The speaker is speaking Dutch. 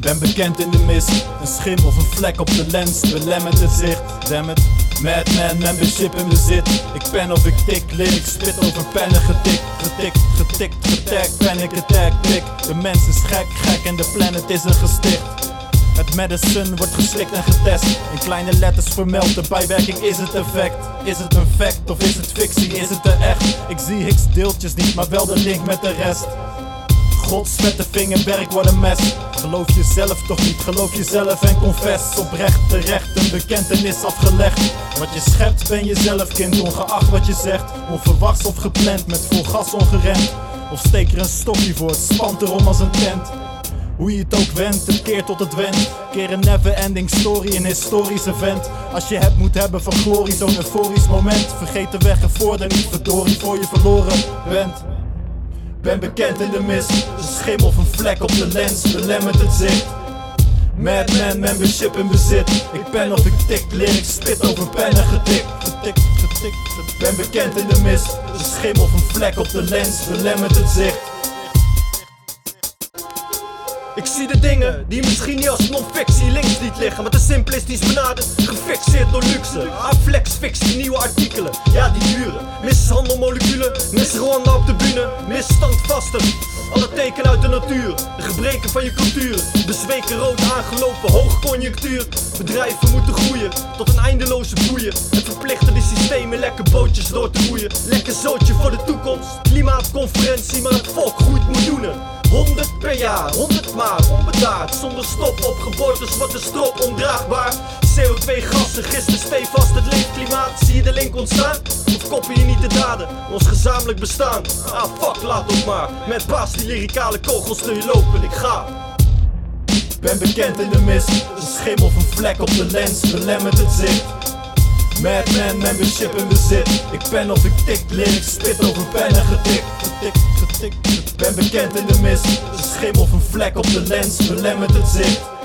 Ben bekend in de mist, een schim of een vlek op de lens belemmert het zicht. Damn it. Madman, membership in bezit. Ik pen of ik tik, lyrics spit over pennen getik. Getikt, getikt, getagd, panic attack, tik. De mens is gek, gek en de planet is een gesticht. Het medicine wordt geslikt en getest. In kleine letters vermeld, de bijwerking is het effect. Is het een fact of is het fictie, is het er echt? Ik zie Higgs deeltjes niet, maar wel de link met de rest. Gods vette vingerwerk wordt een mes. Geloof jezelf toch niet, geloof jezelf en confess. Oprecht terecht, een bekentenis afgelegd. Wat je schept ben jezelf kind, ongeacht wat je zegt. Onverwachts of gepland, met vol gas ongeremd. Of steek er een stokje voor, het spant erom als een tent. Hoe je het ook wendt, het keert tot het wendt. Keer een never ending story, een historisch event. Als je het moet hebben van glorie, zo'n euforisch moment. Vergeet de weg ervoor, dan niet verdorie voor je verloren bent. Ben bekend in de mist, een schim of een vlek op de lens belemmert het zicht. Madman, membership in bezit. Ik pen of ik tik, lyrics spit over pennen. Getikt, getikt, getikt. Ben bekend in de mist, een schim of een vlek op de lens belemmert het zicht. Ik zie de dingen die misschien niet als non-fictie links liet liggen, maar te simplistisch benaderd, gefixeerd door luxe. Aflex fictie, nieuwe artikelen, ja die duren. Mishandelmoleculen, mis Rwanda op de bühne, misstandvasten. Alle tekenen uit de natuur, de gebreken van je cultuur. Bezweken rood aangelopen, hoogconjunctuur. Bedrijven moeten groeien tot een eindeloze boeien. En verplichten de systemen lekker bootjes door te roeien. Lekker zootje voor de toekomst. Klimaatconferentie, maar het volk groeit miljoenen. Maar onbedaard. Zonder stop op geboortes wordt de strop ondraagbaar. CO2 gassen, gisteren stevast het leefklimaat. Zie je de link ontstaan? Of koppen je niet de daden? Ons gezamenlijk bestaan. Ah fuck, laat ook maar. Met baas die lyricale kogels te lopen, ik ga. Ben bekend in de mist, een schim of een vlek op de lens belemmert het zicht. Madman, membership in bezit. Ik pen of ik tik, lyrics spit over pennen getikt. Getikt, getikt. Ben bekend in de mist, een schim of een vlek op de lens belemmert het zicht.